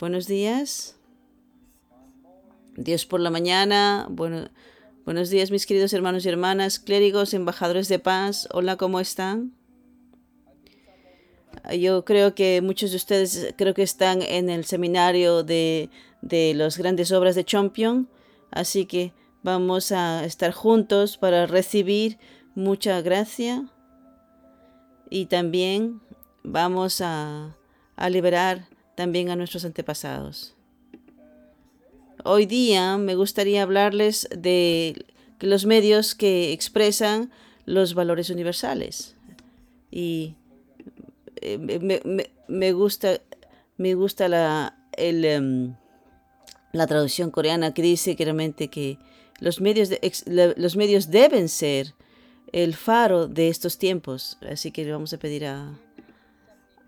Buenos días. Dios por la mañana. Bueno, buenos días, mis queridos hermanos y hermanas, clérigos, embajadores de paz. Hola, ¿cómo están? Yo creo que muchos de ustedes creo que están en el seminario de, de las grandes obras de Champion. Así que vamos a estar juntos para recibir mucha gracia y también vamos a, a liberar también a nuestros antepasados. Hoy día me gustaría hablarles de los medios que expresan los valores universales. Y eh, me, me, me gusta, me gusta la, el, um, la traducción coreana que dice claramente que los medios, los medios deben ser el faro de estos tiempos. Así que le vamos a pedir a,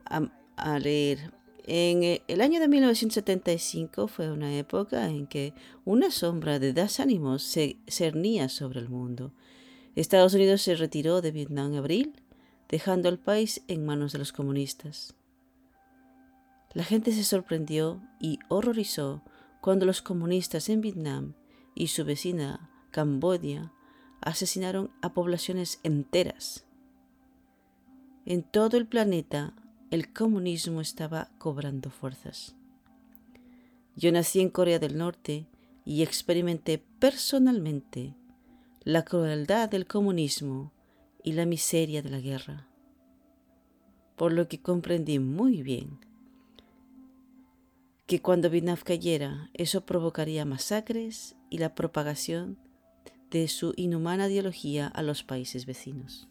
a, a leer. En eh, el año de 1975 fue una época en que una sombra de desánimos se cernía sobre el mundo. Estados Unidos se retiró de Vietnam en abril, dejando al país en manos de los comunistas. La gente se sorprendió y horrorizó cuando los comunistas en Vietnam y su vecina Camboya asesinaron a poblaciones enteras. En todo el planeta el comunismo estaba cobrando fuerzas. Yo nací en Corea del Norte y experimenté personalmente la crueldad del comunismo y la miseria de la guerra, por lo que comprendí muy bien que cuando Vietnam cayera, eso provocaría masacres y la propagación de su inhumana ideología a los países vecinos.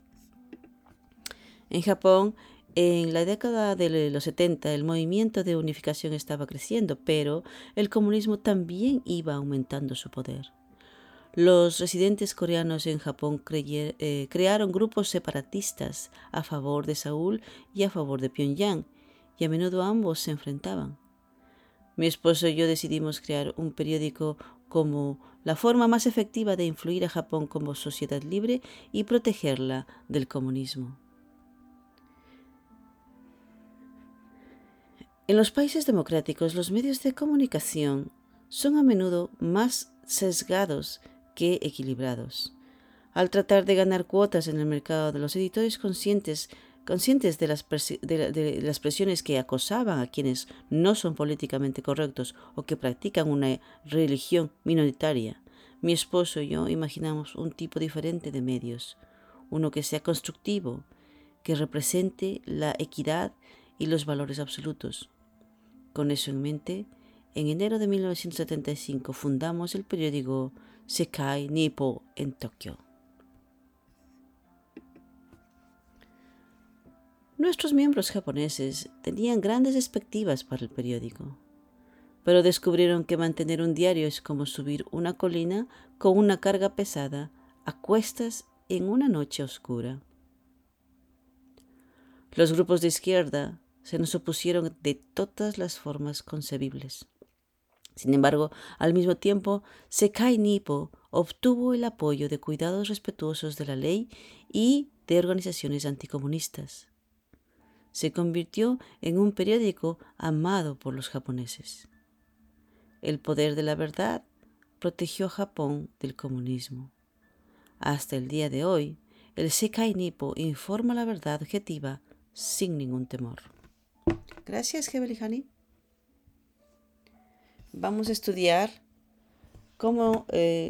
En Japón, en la década de los 70 el movimiento de unificación estaba creciendo, pero el comunismo también iba aumentando su poder. Los residentes coreanos en Japón eh, crearon grupos separatistas a favor de Saúl y a favor de Pyongyang, y a menudo ambos se enfrentaban. Mi esposo y yo decidimos crear un periódico como la forma más efectiva de influir a Japón como sociedad libre y protegerla del comunismo. En los países democráticos los medios de comunicación son a menudo más sesgados que equilibrados. Al tratar de ganar cuotas en el mercado de los editores conscientes conscientes de las, de, de las, presiones que acosaban a quienes no son políticamente correctos o que practican una religión minoritaria, mi esposo y yo imaginamos un tipo diferente de medios, uno que sea constructivo, que represente la equidad y los valores absolutos. Con eso en mente, en enero de 1975 fundamos el periódico Sekai Nippo en Tokio. Nuestros miembros japoneses tenían grandes expectativas para el periódico, pero descubrieron que mantener un diario es como subir una colina con una carga pesada a cuestas en una noche oscura. Los grupos de izquierda se nos opusieron de todas las formas concebibles. Sin embargo, al mismo tiempo, Sekai Nippo obtuvo el apoyo de cuidados respetuosos de la ley y de organizaciones anticomunistas se convirtió en un periódico amado por los japoneses. El poder de la verdad protegió a Japón del comunismo. Hasta el día de hoy, el Sekai Nippo informa la verdad objetiva sin ningún temor. Gracias, Hani. Vamos a estudiar cómo, eh,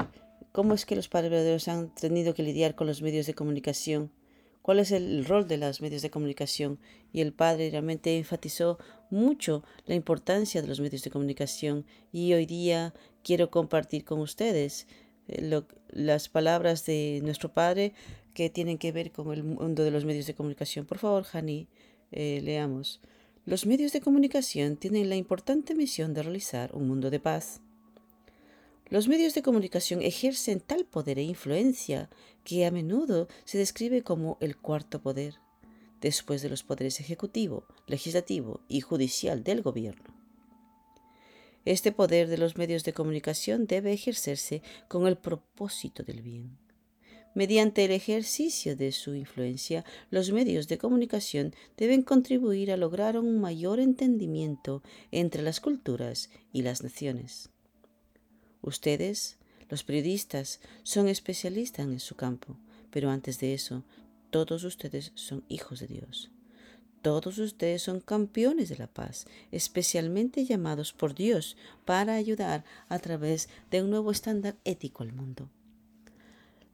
cómo es que los padres han tenido que lidiar con los medios de comunicación cuál es el rol de los medios de comunicación y el padre realmente enfatizó mucho la importancia de los medios de comunicación y hoy día quiero compartir con ustedes eh, las palabras de nuestro padre que tienen que ver con el mundo de los medios de comunicación. Por favor, Hani, eh, leamos. Los medios de comunicación tienen la importante misión de realizar un mundo de paz. Los medios de comunicación ejercen tal poder e influencia que a menudo se describe como el cuarto poder, después de los poderes ejecutivo, legislativo y judicial del gobierno. Este poder de los medios de comunicación debe ejercerse con el propósito del bien. Mediante el ejercicio de su influencia, los medios de comunicación deben contribuir a lograr un mayor entendimiento entre las culturas y las naciones. Ustedes, los periodistas, son especialistas en su campo, pero antes de eso, todos ustedes son hijos de Dios. Todos ustedes son campeones de la paz, especialmente llamados por Dios para ayudar a través de un nuevo estándar ético al mundo.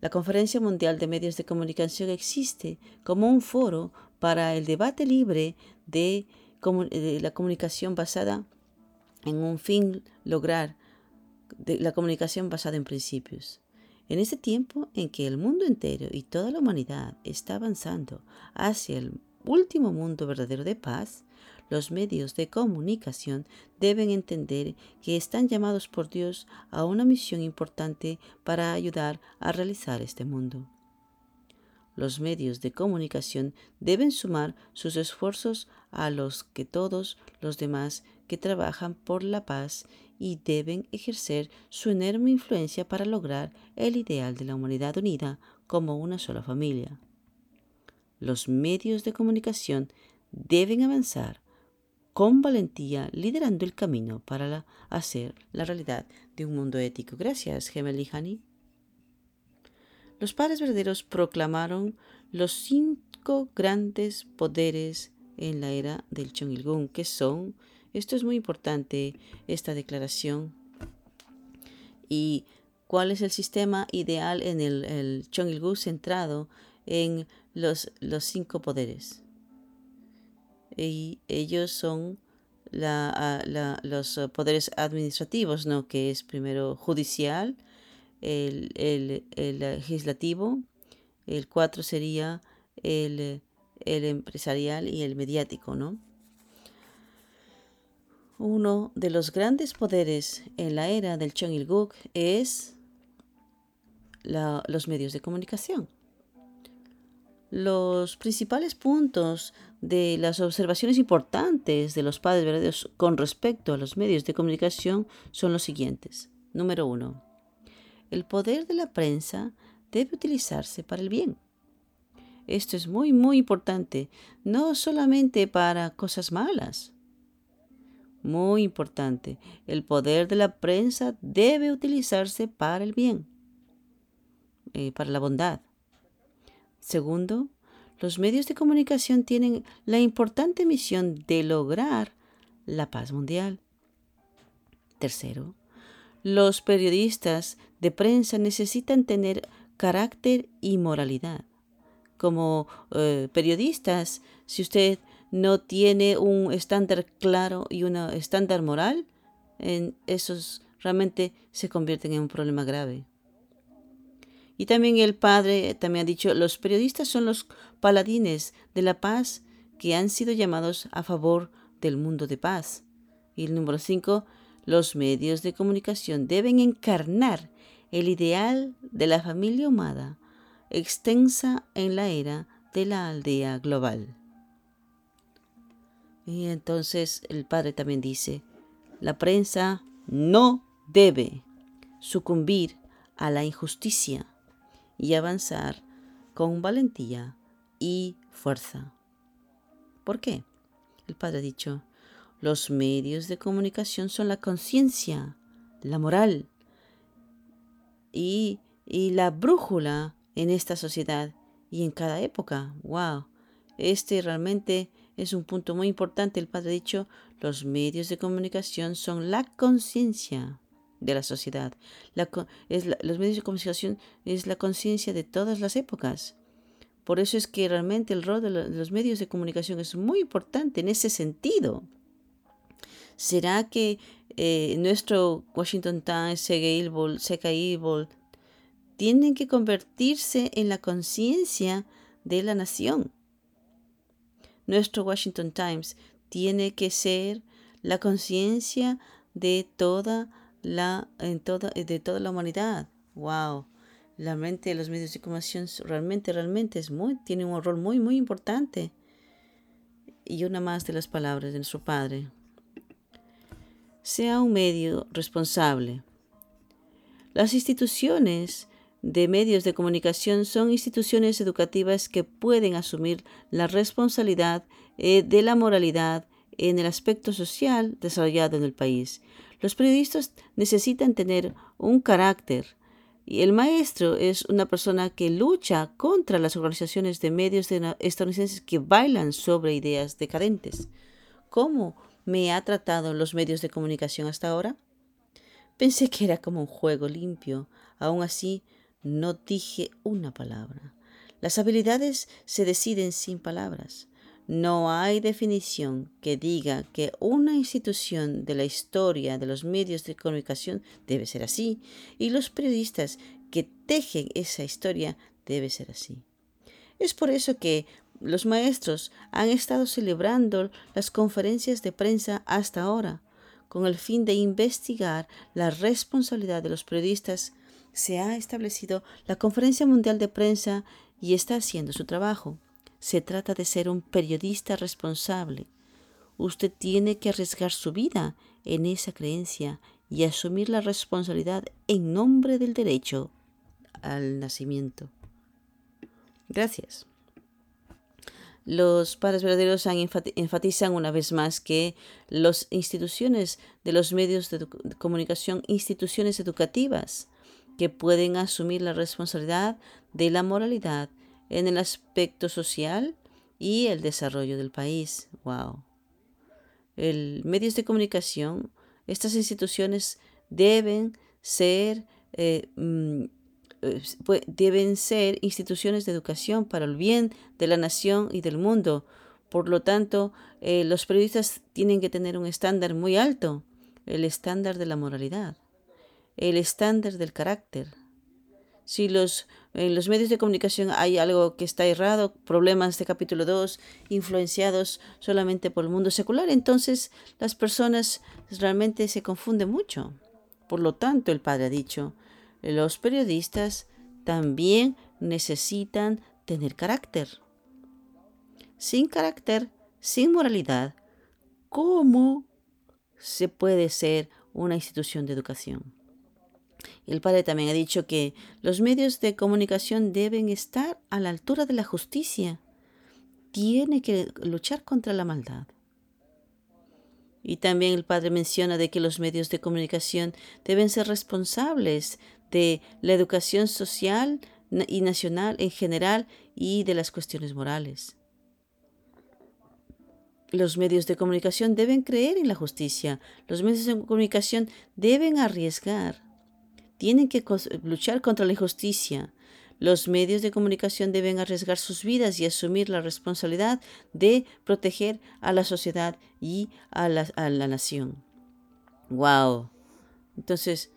La Conferencia Mundial de Medios de Comunicación existe como un foro para el debate libre de, la comunicación basada en un fin lograr la comunicación basada en principios. En este tiempo en que el mundo entero y toda la humanidad está avanzando hacia el último mundo verdadero de paz, los medios de comunicación deben entender que están llamados por Dios a una misión importante para ayudar a realizar este mundo. Los medios de comunicación deben sumar sus esfuerzos a los que todos los demás que trabajan por la paz y deben ejercer su enorme influencia para lograr el ideal de la humanidad unida como una sola familia. Los medios de comunicación deben avanzar con valentía, liderando el camino para hacer la realidad de un mundo ético. Gracias, Gemel Hani. Los padres verdaderos proclamaron los cinco grandes poderes en la era del Chongilgun, que son, esto es muy importante, esta declaración, y cuál es el sistema ideal en el, el centrado en los, los cinco poderes y ellos son los poderes administrativos, ¿no? que es primero judicial, el, legislativo, el cuatro sería el, empresarial y el mediático, ¿no? Uno de los grandes poderes en la era del Chong es los medios de comunicación. Los principales puntos de las observaciones importantes de los padres verdaderos con respecto a los medios de comunicación son los siguientes. Número uno, el poder de la prensa debe utilizarse para el bien. Esto es muy, muy importante, no solamente para cosas malas. Muy importante, el poder de la prensa debe utilizarse para el bien, eh, para la bondad. Segundo, los medios de comunicación tienen la importante misión de lograr la paz mundial. Tercero, los periodistas de prensa necesitan tener carácter y moralidad. Como eh, periodistas, si usted no tiene un estándar claro y un estándar moral, en esos realmente se convierten en un problema grave. Y también el padre también ha dicho, los periodistas son los paladines de la paz que han sido llamados a favor del mundo de paz. Y el número 5, los medios de comunicación deben encarnar el ideal de la familia humana extensa en la era de la aldea global. Y entonces el padre también dice, la prensa no debe sucumbir a la injusticia y avanzar con valentía y fuerza. ¿Por qué? El padre ha dicho, los medios de comunicación son la conciencia, la moral y, y, la brújula en esta sociedad y en cada época. ¡Wow! Este realmente es un punto muy importante. El padre ha dicho, los medios de comunicación son la conciencia de la sociedad. los medios de comunicación es la conciencia de todas las épocas. Por eso es que realmente el rol de los medios de comunicación es muy importante en ese sentido. ¿Será que eh, nuestro Washington Times, Seca Evil, tienen que convertirse en la conciencia de la nación? Nuestro Washington Times tiene que ser la conciencia de toda la, en toda, de toda la humanidad. ¡Wow! La mente de los medios de comunicación realmente, realmente es muy, tiene un rol muy, muy importante. Y una más de las palabras de nuestro Padre. Sea un medio responsable. Las instituciones de medios de comunicación son instituciones educativas que pueden asumir la responsabilidad eh, de la moralidad en el aspecto social desarrollado en el país. Los periodistas necesitan tener un carácter y el maestro es una persona que lucha contra las organizaciones de medios estadounidenses que bailan sobre ideas decadentes. ¿Cómo me ha tratado los medios de comunicación hasta ahora? Pensé que era como un juego limpio. Aún así, no dije una palabra. Las habilidades se deciden sin palabras. No hay definición que diga que una institución de la historia de los medios de comunicación debe ser así y los periodistas que tejen esa historia debe ser así. Es por eso que los maestros han estado celebrando las conferencias de prensa hasta ahora, con el fin de investigar la responsabilidad de los periodistas. Se ha establecido la Conferencia Mundial de Prensa y está haciendo su trabajo. Se trata de ser un periodista responsable. Usted tiene que arriesgar su vida en esa creencia y asumir la responsabilidad en nombre del derecho al nacimiento. Gracias. Los padres verdaderos enfatizan una vez más que las instituciones de los medios de comunicación, instituciones educativas que pueden asumir la responsabilidad de la moralidad en el aspecto social y el desarrollo del país. Wow. El medios de comunicación, estas instituciones deben ser eh, mm, eh, deben ser instituciones de educación para el bien de la nación y del mundo. Por lo tanto, eh, los periodistas tienen que tener un estándar muy alto, el estándar de la moralidad, el estándar del carácter, si los, en los medios de comunicación hay algo que está errado, problemas de capítulo 2, influenciados solamente por el mundo secular, entonces las personas realmente se confunden mucho. Por lo tanto, el padre ha dicho, los periodistas también necesitan tener carácter. Sin carácter, sin moralidad, ¿cómo se puede ser una institución de educación? El padre también ha dicho que los medios de comunicación deben estar a la altura de la justicia. Tiene que luchar contra la maldad. Y también el padre menciona de que los medios de comunicación deben ser responsables de la educación social y nacional en general y de las cuestiones morales. Los medios de comunicación deben creer en la justicia. Los medios de comunicación deben arriesgar tienen que luchar contra la injusticia. Los medios de comunicación deben arriesgar sus vidas y asumir la responsabilidad de proteger a la sociedad y a la, nación. ¡Wow! Entonces,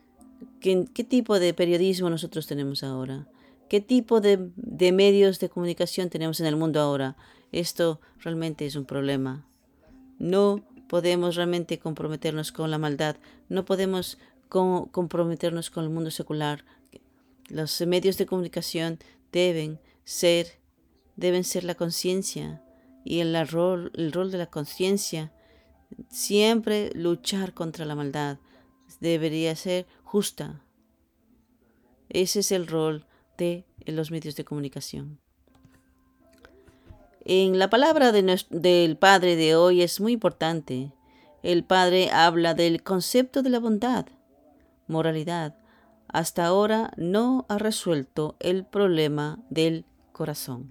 ¿qué, tipo de periodismo nosotros tenemos ahora? ¿Qué tipo de, de medios de comunicación tenemos en el mundo ahora? Esto realmente es un problema. No podemos realmente comprometernos con la maldad. No podemos comprometernos con el mundo secular. Los medios de comunicación deben ser, deben ser la conciencia y el rol, el rol de la conciencia siempre luchar contra la maldad debería ser justa. Ese es el rol de los medios de comunicación. En la palabra del Padre de hoy es muy importante. El Padre habla del concepto de la bondad moralidad, hasta ahora no ha resuelto el problema del corazón.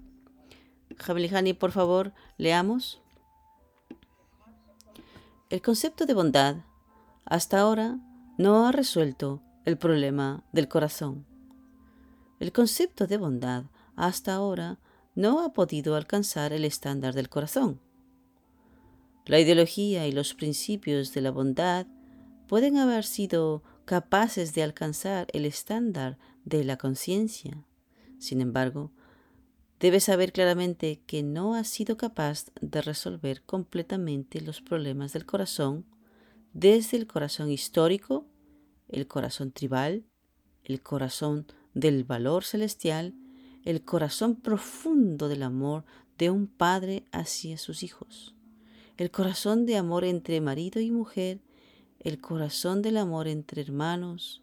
Jabilijani, por favor, leamos. El concepto de bondad hasta ahora no ha resuelto el problema del corazón. El concepto de bondad hasta ahora no ha podido alcanzar el estándar del corazón. La ideología y los principios de la bondad pueden haber sido capaces de alcanzar el estándar de la conciencia. Sin embargo, debes saber claramente que no has sido capaz de resolver completamente los problemas del corazón desde el corazón histórico, el corazón tribal, el corazón del valor celestial, el corazón profundo del amor de un padre hacia sus hijos, el corazón de amor entre marido y mujer, el corazón del amor entre hermanos,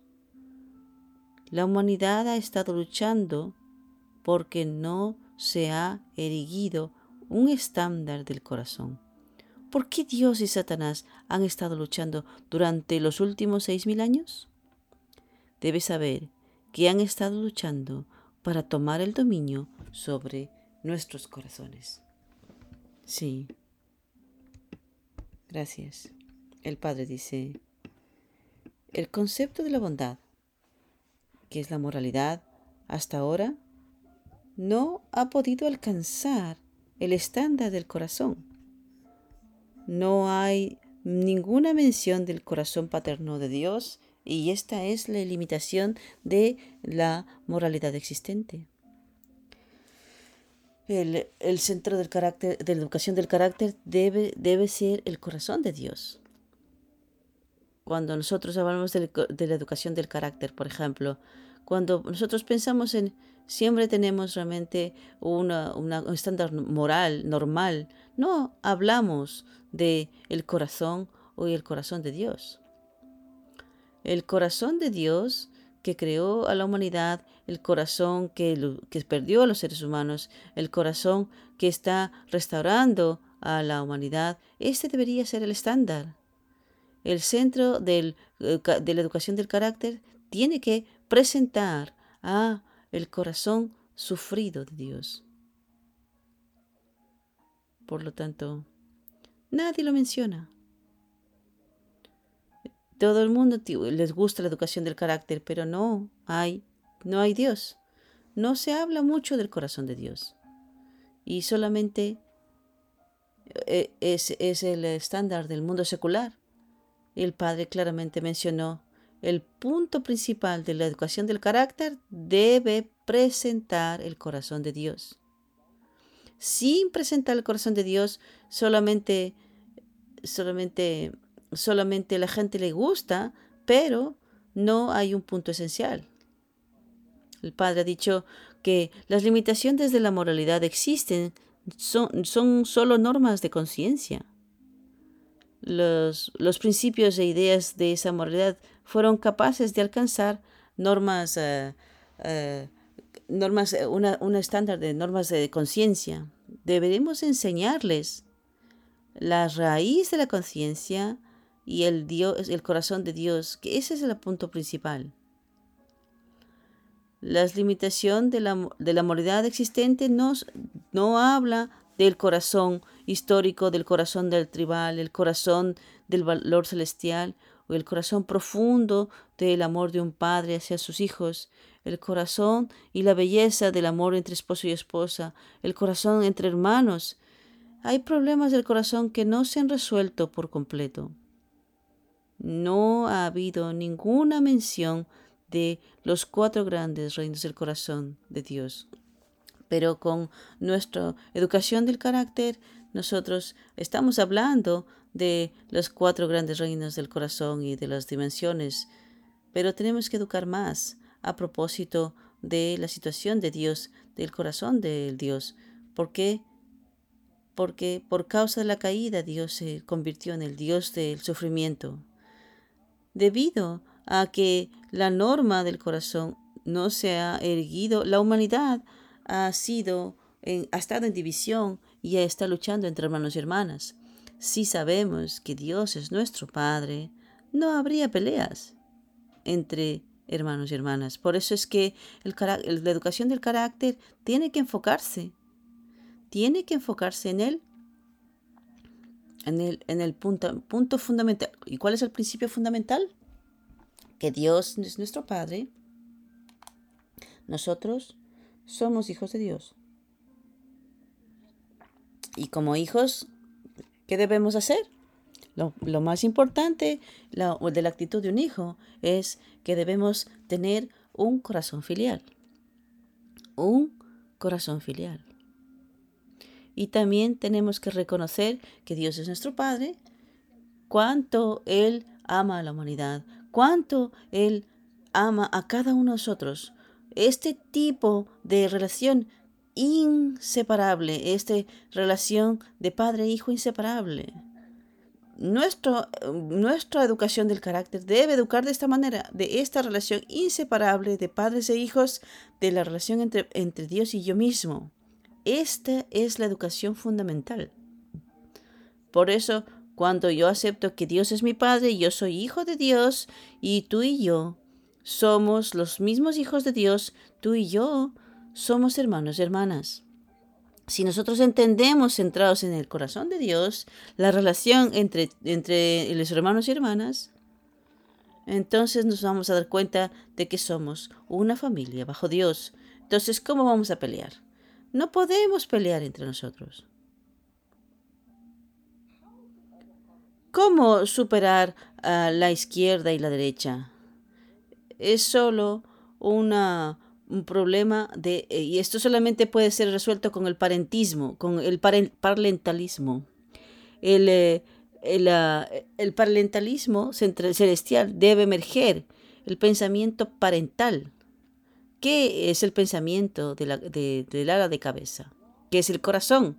La humanidad ha estado luchando porque no se ha erigido un estándar del corazón. ¿Por qué Dios y Satanás han estado luchando durante los últimos seis mil años? Debes saber que han estado luchando para tomar el dominio sobre nuestros corazones. Sí. Gracias. El Padre dice, el concepto de la bondad, que es la moralidad, hasta ahora no ha podido alcanzar el estándar del corazón no hay ninguna mención del corazón paterno de Dios y esta es la limitación de la moralidad existente. El, centro del carácter, de la educación del carácter debe, debe ser el corazón de Dios. Cuando nosotros hablamos de, la educación del carácter, por ejemplo, cuando nosotros pensamos en siempre tenemos realmente una, un estándar moral normal, no hablamos de el corazón o el corazón de Dios. El corazón de Dios que creó a la humanidad, el corazón que, que perdió a los seres humanos, el corazón que está restaurando a la humanidad, este debería ser el estándar. El centro eh, de la educación del carácter tiene que presentar a el corazón sufrido de Dios. Por lo tanto, Nadie lo menciona. Todo el mundo les gusta la educación del carácter, pero no hay, no hay Dios. No se habla mucho del corazón de Dios. Y solamente eh, es el estándar del mundo secular. El padre claramente mencionó el punto principal de la educación del carácter debe presentar el corazón de Dios sin presentar el corazón de Dios, solamente, solamente, solamente la gente le gusta, pero no hay un punto esencial. El Padre ha dicho que las limitaciones de la moralidad existen, son, son solo normas de conciencia. Los, los, principios e ideas de esa moralidad fueron capaces de alcanzar normas eh, eh, normas, eh, una, un estándar de normas de conciencia. Deberemos enseñarles la raíz de la conciencia y el, Dios, el corazón de Dios, que ese es el punto principal. La limitación de la, de la moralidad existente nos, no habla del corazón histórico, del corazón del tribal, el corazón del valor celestial o el corazón profundo del amor de un padre hacia sus hijos el corazón y la belleza del amor entre esposo y esposa, el corazón entre hermanos. Hay problemas del corazón que no se han resuelto por completo. No ha habido ninguna mención de los cuatro grandes reinos del corazón de Dios. Pero con nuestra educación del carácter, nosotros estamos hablando de los cuatro grandes reinos del corazón y de las dimensiones, pero tenemos que educar más a propósito de la situación de Dios, del corazón del Dios. ¿Por qué? Porque por causa de la caída Dios se convirtió en el Dios del sufrimiento. Debido a que la norma del corazón no se ha erguido, la humanidad ha sido ha estado en división y está luchando entre hermanos y hermanas. Si sabemos que Dios es nuestro Padre, no habría peleas entre hermanos y hermanas. Por eso es que la educación del carácter tiene que enfocarse, tiene que enfocarse en él, en el, en el punto, punto fundamental. ¿Y cuál es el principio fundamental? Que Dios es nuestro Padre. Nosotros somos hijos de Dios. Y como hijos, ¿qué debemos hacer? Lo, más importante de la actitud de un hijo es que debemos tener un corazón filial. Un corazón filial. Y también tenemos que reconocer que Dios es nuestro Padre, cuánto Él ama a la humanidad, cuánto Él ama a cada uno de nosotros. Este tipo de relación inseparable, esta relación de padre-hijo inseparable nuestro, nuestra educación del carácter debe educar de esta manera, de esta relación inseparable de padres e hijos, de la relación entre, entre Dios y yo mismo. Esta es la educación fundamental. Por eso, cuando yo acepto que Dios es mi Padre, yo soy hijo de Dios, y tú y yo somos los mismos hijos de Dios, tú y yo somos hermanos y hermanas. Si nosotros entendemos, centrados en el corazón de Dios, la relación entre, entre los hermanos y hermanas, entonces nos vamos a dar cuenta de que somos una familia bajo Dios. Entonces, ¿cómo vamos a pelear? No podemos pelear entre nosotros. ¿Cómo superar a la izquierda y la derecha? Es solo una, un problema de... Eh, y esto solamente puede ser resuelto con el parentismo, con el parentalismo. El, eh, el, ah, el parentalismo celestial debe emerger el pensamiento parental. ¿Qué es el pensamiento de la, de, del ala de cabeza? ¿Qué es el corazón?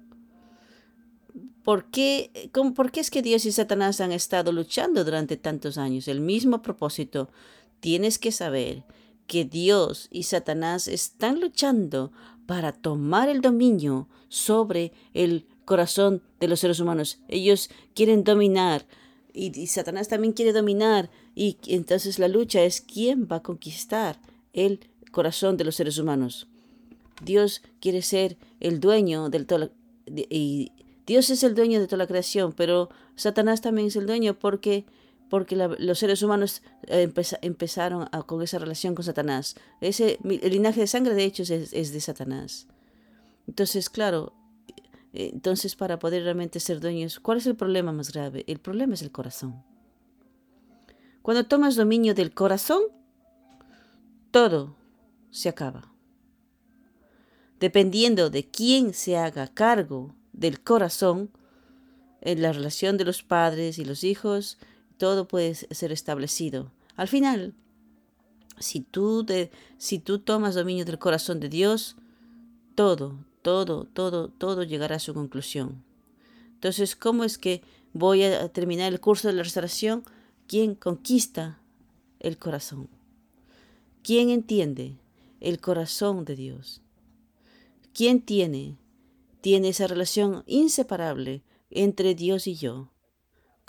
¿Por qué, cómo, ¿Por qué es que Dios y Satanás han estado luchando durante tantos años? El mismo propósito. Tienes que saber que Dios y Satanás están luchando para tomar el dominio sobre el corazón de los seres humanos. Ellos quieren dominar y, Satanás también quiere dominar y entonces la lucha es quién va a conquistar el corazón de los seres humanos. Dios quiere ser el dueño del todo y Dios es el dueño de toda la creación, pero Satanás también es el dueño porque porque los seres humanos eh, empezaron con esa relación con Satanás. Ese, el linaje de sangre, de hecho, es, es de Satanás. Entonces, claro, eh, entonces para poder realmente ser dueños, ¿cuál es el problema más grave? El problema es el corazón. Cuando tomas dominio del corazón, todo se acaba. Dependiendo de quién se haga cargo del corazón, en la relación de los padres y los hijos, todo puede ser establecido. Al final, si tú, si tú tomas dominio del corazón de Dios, todo, todo, todo, todo llegará a su conclusión. Entonces, ¿cómo es que voy a terminar el curso de la restauración? ¿Quién conquista el corazón? ¿Quién entiende el corazón de Dios? ¿Quién tiene, tiene esa relación inseparable entre Dios y yo,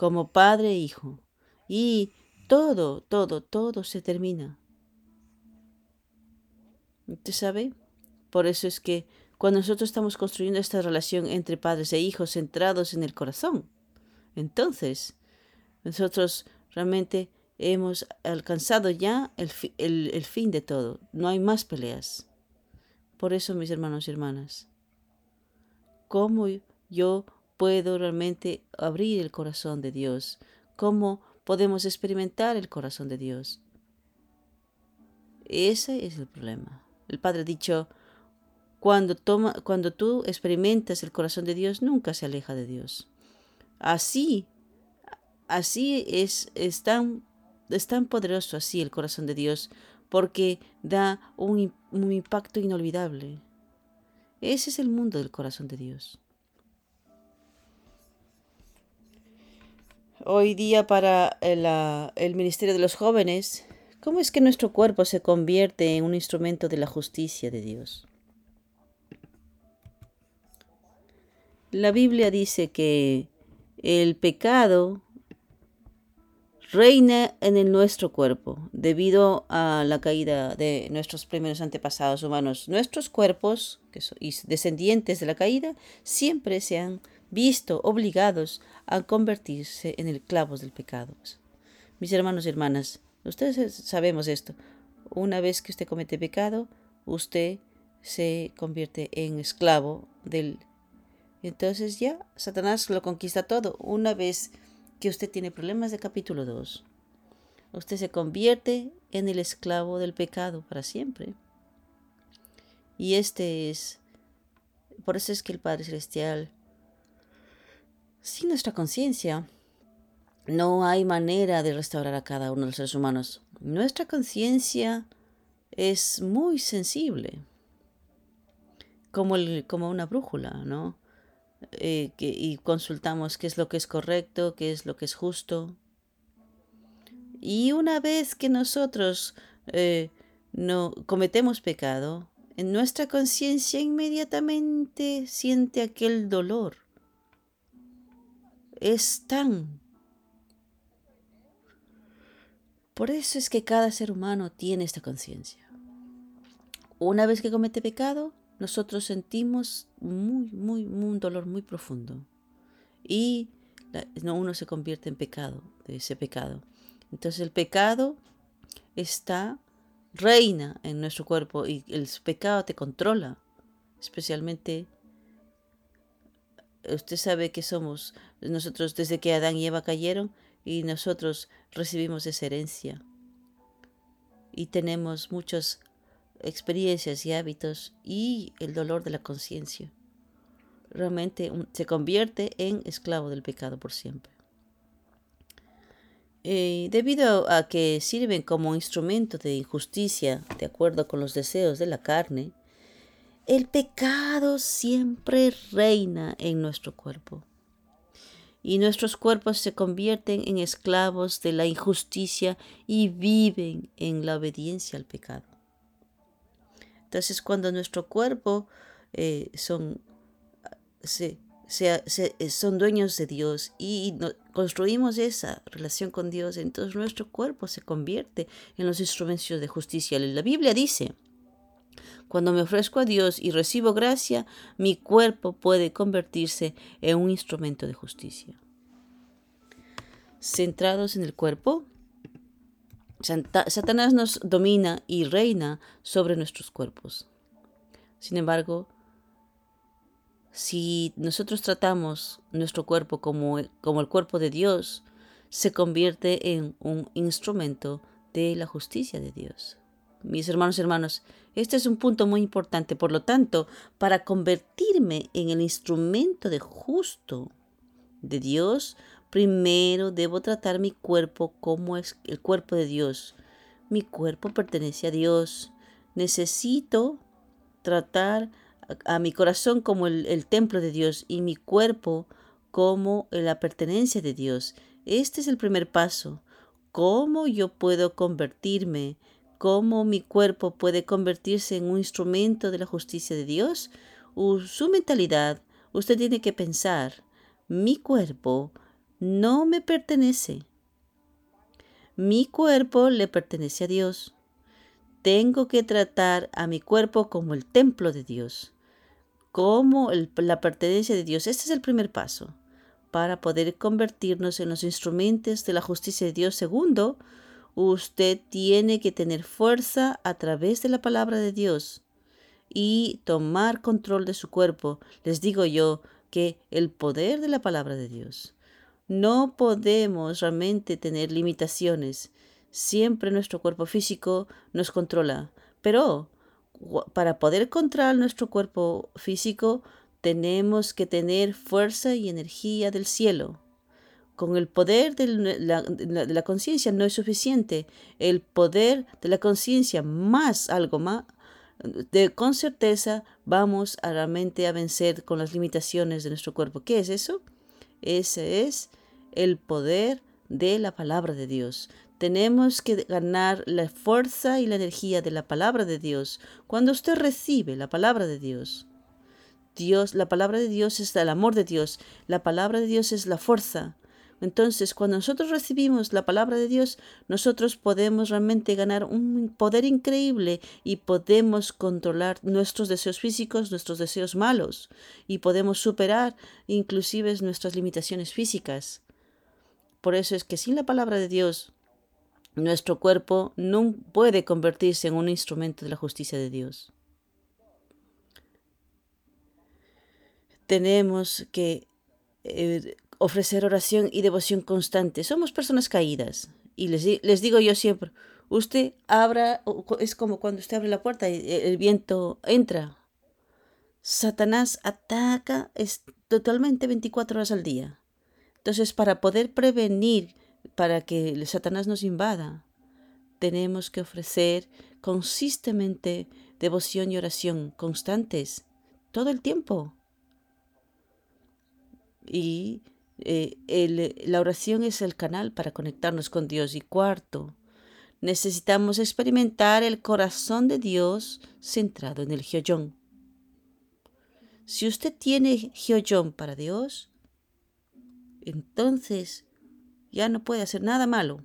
como padre e hijo? y todo, todo, todo se termina. ¿Usted sabe? Por eso es que cuando nosotros estamos construyendo esta relación entre padres e hijos centrados en el corazón, entonces nosotros realmente hemos alcanzado ya el, el fin de todo. No hay más peleas. Por eso, mis hermanos y hermanas, ¿cómo yo puedo realmente abrir el corazón de Dios? ¿Cómo podemos experimentar el corazón de Dios. Ese es el problema. El Padre ha dicho, cuando, toma, cuando tú experimentas el corazón de Dios, nunca se aleja de Dios. Así, así es, es, tan, es tan poderoso así el corazón de Dios, porque da un, un impacto inolvidable. Ese es el mundo del corazón de Dios. Hoy día para el, Ministerio de los Jóvenes, ¿cómo es que nuestro cuerpo se convierte en un instrumento de la justicia de Dios? La Biblia dice que el pecado reina en el nuestro cuerpo debido a la caída de nuestros primeros antepasados humanos. Nuestros cuerpos, que descendientes de la caída, siempre se han visto obligados a convertirse en esclavos del pecado. Mis hermanos y hermanas, ustedes sabemos esto. Una vez que usted comete pecado, usted se convierte en esclavo del... Entonces ya Satanás lo conquista todo. Una vez que usted tiene problemas de capítulo 2, usted se convierte en el esclavo del pecado para siempre. Y este es... Por eso es que el Padre Celestial sin nuestra conciencia, no hay manera de restaurar a cada uno de los seres humanos. Nuestra conciencia es muy sensible, como, como una brújula, ¿no? eh, y consultamos qué es lo que es correcto, qué es lo que es justo. Y una vez que nosotros eh, no cometemos pecado, en nuestra conciencia inmediatamente siente aquel dolor. Es tan... Por eso es que cada ser humano tiene esta conciencia. Una vez que comete pecado, nosotros sentimos muy, muy, un dolor muy profundo. Y uno se convierte en pecado, de ese pecado. Entonces el pecado está reina en nuestro cuerpo y el pecado te controla. Especialmente, usted sabe que somos nosotros desde que Adán y Eva cayeron y nosotros recibimos esa herencia. Y tenemos muchas experiencias y hábitos y el dolor de la conciencia. Realmente se convierte en esclavo del pecado por siempre. Eh, debido a que sirven como instrumento de injusticia de acuerdo con los deseos de la carne, el pecado siempre reina en nuestro cuerpo. Y nuestros cuerpos se convierten en esclavos de la injusticia y viven en la obediencia al pecado. Entonces cuando nuestro cuerpo eh, son, se, eh, son dueños de Dios y construimos esa relación con Dios, entonces nuestro cuerpo se convierte en los instrumentos de justicia. La Biblia dice, cuando me ofrezco a Dios y recibo gracia, mi cuerpo puede convertirse en un instrumento de justicia. Centrados en el cuerpo, Satanás nos domina y reina sobre nuestros cuerpos. Sin embargo, si nosotros tratamos nuestro cuerpo como, como el cuerpo de Dios, se convierte en un instrumento de la justicia de Dios. Mis hermanos y hermanos, este es un punto muy importante. Por lo tanto, para convertirme en el instrumento de justo de Dios, primero debo tratar mi cuerpo como es el cuerpo de Dios. Mi cuerpo pertenece a Dios. Necesito tratar a, mi corazón como el, templo de Dios y mi cuerpo como la pertenencia de Dios. Este es el primer paso. ¿Cómo yo puedo convertirme? ¿Cómo mi cuerpo puede convertirse en un instrumento de la justicia de Dios? su mentalidad, usted tiene que pensar, mi cuerpo no me pertenece. Mi cuerpo le pertenece a Dios. Tengo que tratar a mi cuerpo como el templo de Dios como la pertenencia de Dios. Este es el primer paso para poder convertirnos en los instrumentos de la justicia de Dios. Segundo, usted tiene que tener fuerza a través de la palabra de Dios y tomar control de su cuerpo. Les digo yo que el poder de la palabra de Dios. No podemos realmente tener limitaciones. Siempre nuestro cuerpo físico nos controla. Pero para poder controlar nuestro cuerpo físico, tenemos que tener fuerza y energía del cielo. Con el poder de la, conciencia no es suficiente. El poder de la conciencia más algo más, de, con certeza vamos a realmente a vencer con las limitaciones de nuestro cuerpo. ¿Qué es eso? Ese es el poder de la palabra de Dios. Tenemos que ganar la fuerza y la energía de la palabra de Dios. Cuando usted recibe la palabra de Dios, Dios, la palabra de Dios es el amor de Dios, la palabra de Dios es la fuerza. Entonces, cuando nosotros recibimos la palabra de Dios, nosotros podemos realmente ganar un poder increíble y podemos controlar nuestros deseos físicos, nuestros deseos malos, y podemos superar inclusive nuestras limitaciones físicas. Por eso es que sin la palabra de Dios nuestro cuerpo no puede convertirse en un instrumento de la justicia de Dios. Tenemos que eh, ofrecer oración y devoción constante. Somos personas caídas. Y les, les, digo yo siempre, usted abra, es como cuando usted abre la puerta y el viento entra. Satanás ataca es totalmente 24 horas al día. Entonces, para poder prevenir para que Satanás nos invada, tenemos que ofrecer consistentemente devoción y oración constantes, todo el tiempo. Y eh, la oración es el canal para conectarnos con Dios. Y cuarto, necesitamos experimentar el corazón de Dios centrado en el Hyoyon. Si usted tiene Hyoyon para Dios, entonces ya no puede hacer nada malo.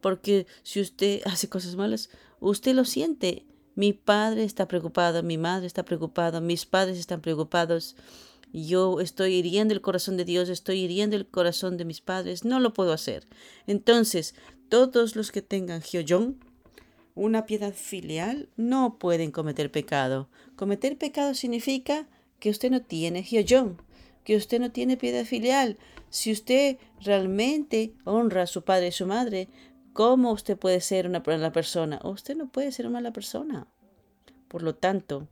Porque si usted hace cosas malas, usted lo siente. Mi padre está preocupado, mi madre está preocupada, mis padres están preocupados. Yo estoy hiriendo el corazón de Dios, estoy hiriendo el corazón de mis padres, no lo puedo hacer. Entonces, todos los que tengan Hyoyon, una piedad filial, no pueden cometer pecado. Cometer pecado significa que usted no tiene Hyoyon, que usted no tiene piedad filial. Si usted realmente honra a su padre y su madre, ¿cómo usted puede ser una mala persona? Usted no puede ser una mala persona. Por lo tanto,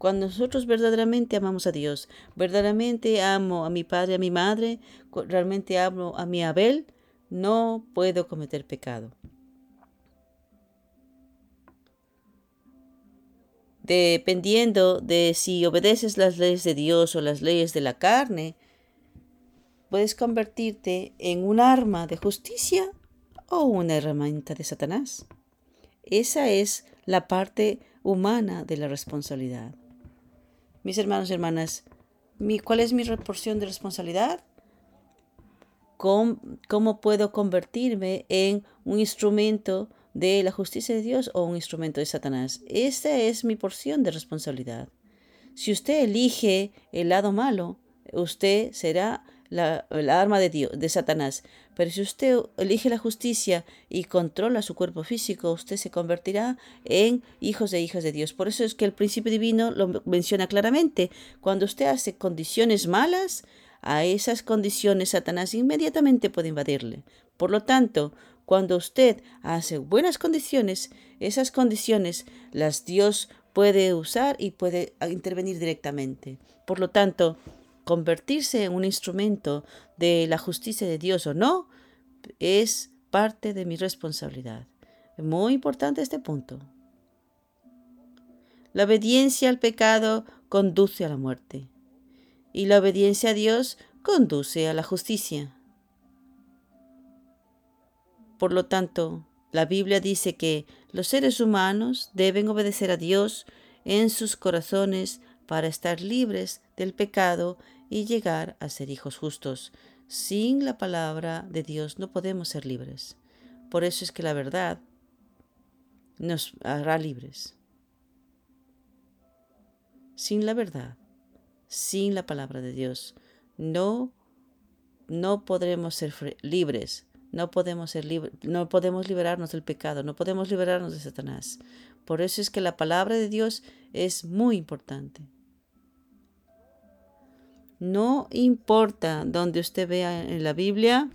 cuando nosotros verdaderamente amamos a Dios, verdaderamente amo a mi padre, a mi madre, realmente amo a mi Abel, no puedo cometer pecado. Dependiendo de si obedeces las leyes de Dios o las leyes de la carne, puedes convertirte en un arma de justicia o una herramienta de Satanás. Esa es la parte humana de la responsabilidad. Mis hermanos y hermanas, ¿cuál es mi porción de responsabilidad? ¿Cómo, puedo convertirme en un instrumento de la justicia de Dios o un instrumento de Satanás? Esta es mi porción de responsabilidad. Si usted elige el lado malo, usted será la, arma de Dios, de Satanás. Pero si usted elige la justicia y controla su cuerpo físico, usted se convertirá en hijos e hijas de Dios. Por eso es que el principio divino lo menciona claramente. Cuando usted hace condiciones malas, a esas condiciones Satanás inmediatamente puede invadirle. Por lo tanto, cuando usted hace buenas condiciones, esas condiciones las Dios puede usar y puede intervenir directamente. Por lo tanto, convertirse en un instrumento de la justicia de Dios o no, es parte de mi responsabilidad. Muy importante este punto. La obediencia al pecado conduce a la muerte y la obediencia a Dios conduce a la justicia. Por lo tanto, la Biblia dice que los seres humanos deben obedecer a Dios en sus corazones para estar libres del pecado y llegar a ser hijos justos. Sin la palabra de Dios no podemos ser libres. Por eso es que la verdad nos hará libres. Sin la verdad, sin la palabra de Dios, no no podremos ser libres, no podemos ser libres, no podemos liberarnos del pecado, no podemos liberarnos de Satanás. Por eso es que la palabra de Dios es muy importante. No importa donde usted vea en la Biblia,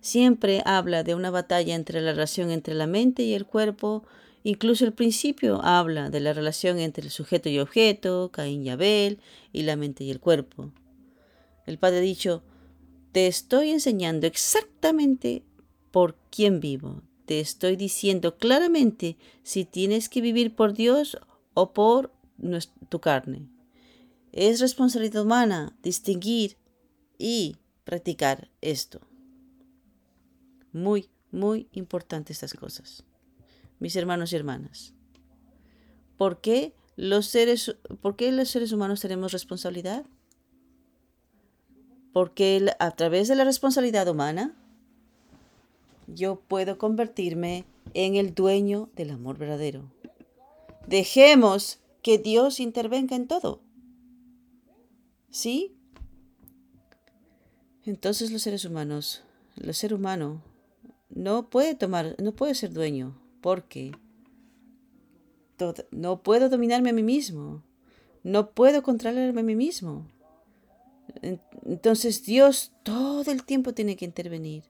siempre habla de una batalla entre la relación entre la mente y el cuerpo. Incluso el principio habla de la relación entre el sujeto y objeto, Caín y Abel, y la mente y el cuerpo. El Padre ha dicho, te estoy enseñando exactamente por quién vivo. Te estoy diciendo claramente si tienes que vivir por Dios o por tu carne. Es responsabilidad humana distinguir y practicar esto. Muy, muy importante estas cosas. Mis hermanos y hermanas. ¿Por qué los seres, por qué los seres humanos tenemos responsabilidad? Porque a través de la responsabilidad humana yo puedo convertirme en el dueño del amor verdadero. Dejemos que Dios intervenga en todo. ¿Sí? Entonces los seres humanos, el ser humano no puede tomar, no puede ser dueño, porque no puedo dominarme a mí mismo, no puedo controlarme a mí mismo. Entonces Dios todo el tiempo tiene que intervenir.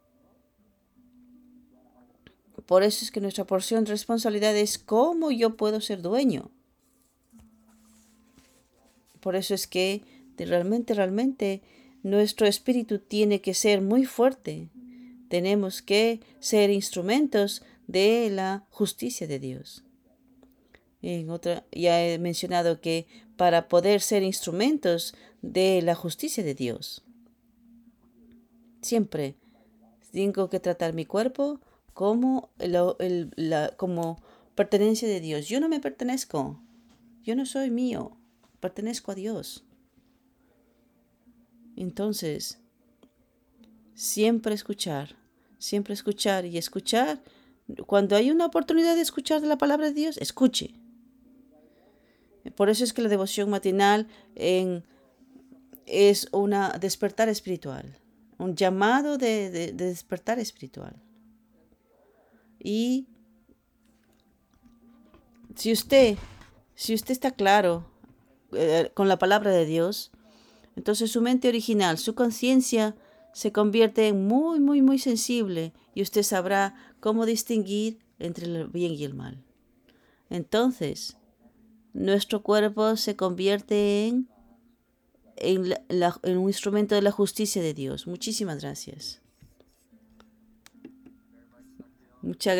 Por eso es que nuestra porción de responsabilidad es cómo yo puedo ser dueño. Por eso es que realmente, realmente nuestro espíritu tiene que ser muy fuerte. Tenemos que ser instrumentos de la justicia de Dios. En otra, ya he mencionado que para poder ser instrumentos de la justicia de Dios. Siempre tengo que tratar mi cuerpo como, la, como pertenencia de Dios. Yo no me pertenezco. Yo no soy mío. Pertenezco a Dios. Entonces, siempre escuchar, siempre escuchar y escuchar. Cuando hay una oportunidad de escuchar la palabra de Dios, escuche. Por eso es que la devoción matinal es una despertar espiritual, un llamado de despertar espiritual. Y si usted, si usted está claro eh, con la palabra de Dios, entonces su mente original, su conciencia se convierte en muy, muy, muy sensible y usted sabrá cómo distinguir entre el bien y el mal. Entonces, nuestro cuerpo se convierte en, en, un instrumento de la justicia de Dios. Muchísimas gracias. Muchas gracias.